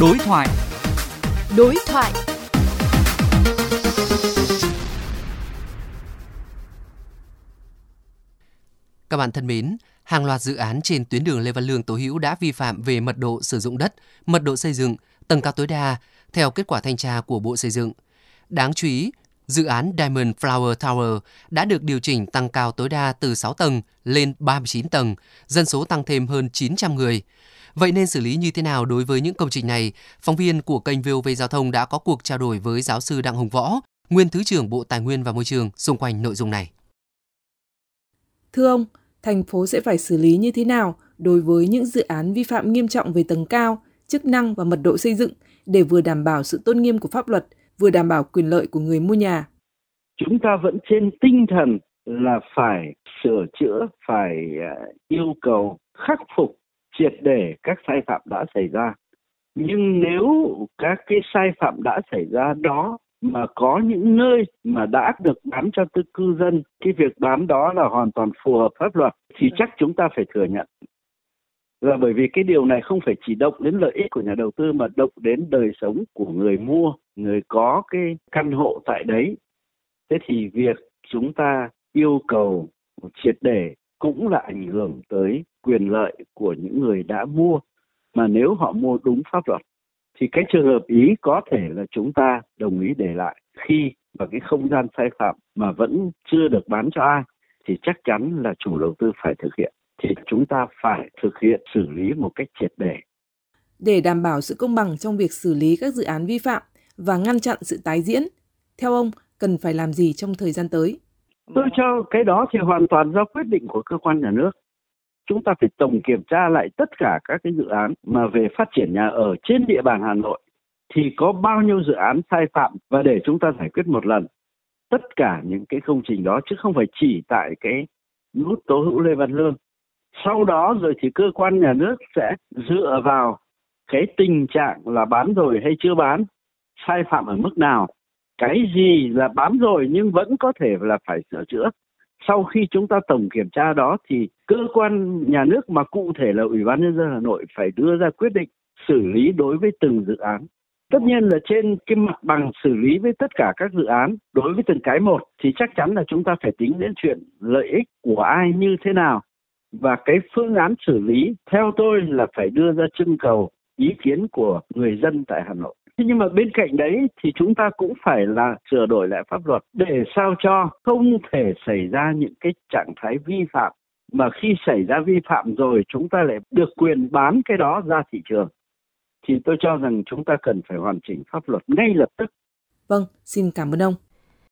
Đối thoại. Đối thoại. Các bạn thân mến, hàng loạt dự án trên tuyến đường Lê Văn Lương Tố Hữu đã vi phạm về mật độ sử dụng đất, mật độ xây dựng, tầng cao tối đa theo kết quả thanh tra của Bộ Xây dựng. Đáng chú ý, dự án Diamond Flower Tower đã được điều chỉnh tăng cao tối đa từ 6 tầng lên 39 tầng, dân số tăng thêm hơn 900 người. Vậy nên xử lý như thế nào đối với những công trình này? Phóng viên của kênh VOV Giao thông đã có cuộc trao đổi với giáo sư Đặng Hồng Võ, nguyên Thứ trưởng Bộ Tài nguyên và Môi trường xung quanh nội dung này. Thưa ông, thành phố sẽ phải xử lý như thế nào đối với những dự án vi phạm nghiêm trọng về tầng cao, chức năng và mật độ xây dựng để vừa đảm bảo sự tôn nghiêm của pháp luật, vừa đảm bảo quyền lợi của người mua nhà? Chúng ta vẫn trên tinh thần là phải sửa chữa, phải à, yêu cầu khắc phục triệt để các sai phạm đã xảy ra. Nhưng nếu các cái sai phạm đã xảy ra đó mà có những nơi mà đã được bán cho tư cư dân, cái việc bán đó là hoàn toàn phù hợp pháp luật thì chắc chúng ta phải thừa nhận. Là bởi vì cái điều này không phải chỉ động đến lợi ích của nhà đầu tư mà động đến đời sống của người mua, người có cái căn hộ tại đấy. Thế thì việc chúng ta yêu cầu triệt để cũng là ảnh hưởng tới quyền lợi của những người đã mua. Mà nếu họ mua đúng pháp luật, thì cái trường hợp ý có thể là chúng ta đồng ý để lại. Khi mà cái không gian sai phạm mà vẫn chưa được bán cho ai, thì chắc chắn là chủ đầu tư phải thực hiện. Thì chúng ta phải thực hiện xử lý một cách triệt để. Để đảm bảo sự công bằng trong việc xử lý các dự án vi phạm và ngăn chặn sự tái diễn, theo ông cần phải làm gì trong thời gian tới? Tôi cho cái đó thì hoàn toàn do quyết định của cơ quan nhà nước. Chúng ta phải tổng kiểm tra lại tất cả các cái dự án mà về phát triển nhà ở trên địa bàn Hà Nội thì có bao nhiêu dự án sai phạm và để chúng ta giải quyết một lần. Tất cả những cái công trình đó chứ không phải chỉ tại cái nút tố hữu Lê Văn Lương. Sau đó rồi thì cơ quan nhà nước sẽ dựa vào cái tình trạng là bán rồi hay chưa bán, sai phạm ở mức nào, cái gì là bám rồi nhưng vẫn có thể là phải sửa chữa. Sau khi chúng ta tổng kiểm tra đó thì cơ quan nhà nước mà cụ thể là ủy ban nhân dân hà nội phải đưa ra quyết định xử lý đối với từng dự án. Tất nhiên là trên cái mặt bằng xử lý với tất cả các dự án, đối với từng cái một thì chắc chắn là chúng ta phải tính đến chuyện lợi ích của ai như thế nào. Và cái phương án xử lý theo tôi là phải đưa ra trưng cầu ý kiến của người dân tại hà nội. Thế nhưng mà bên cạnh đấy thì chúng ta cũng phải là sửa đổi lại pháp luật để sao cho không thể xảy ra những cái trạng thái vi phạm mà khi xảy ra vi phạm rồi chúng ta lại được quyền bán cái đó ra thị trường thì tôi cho rằng chúng ta cần phải hoàn chỉnh pháp luật ngay lập tức. Vâng, xin cảm ơn ông.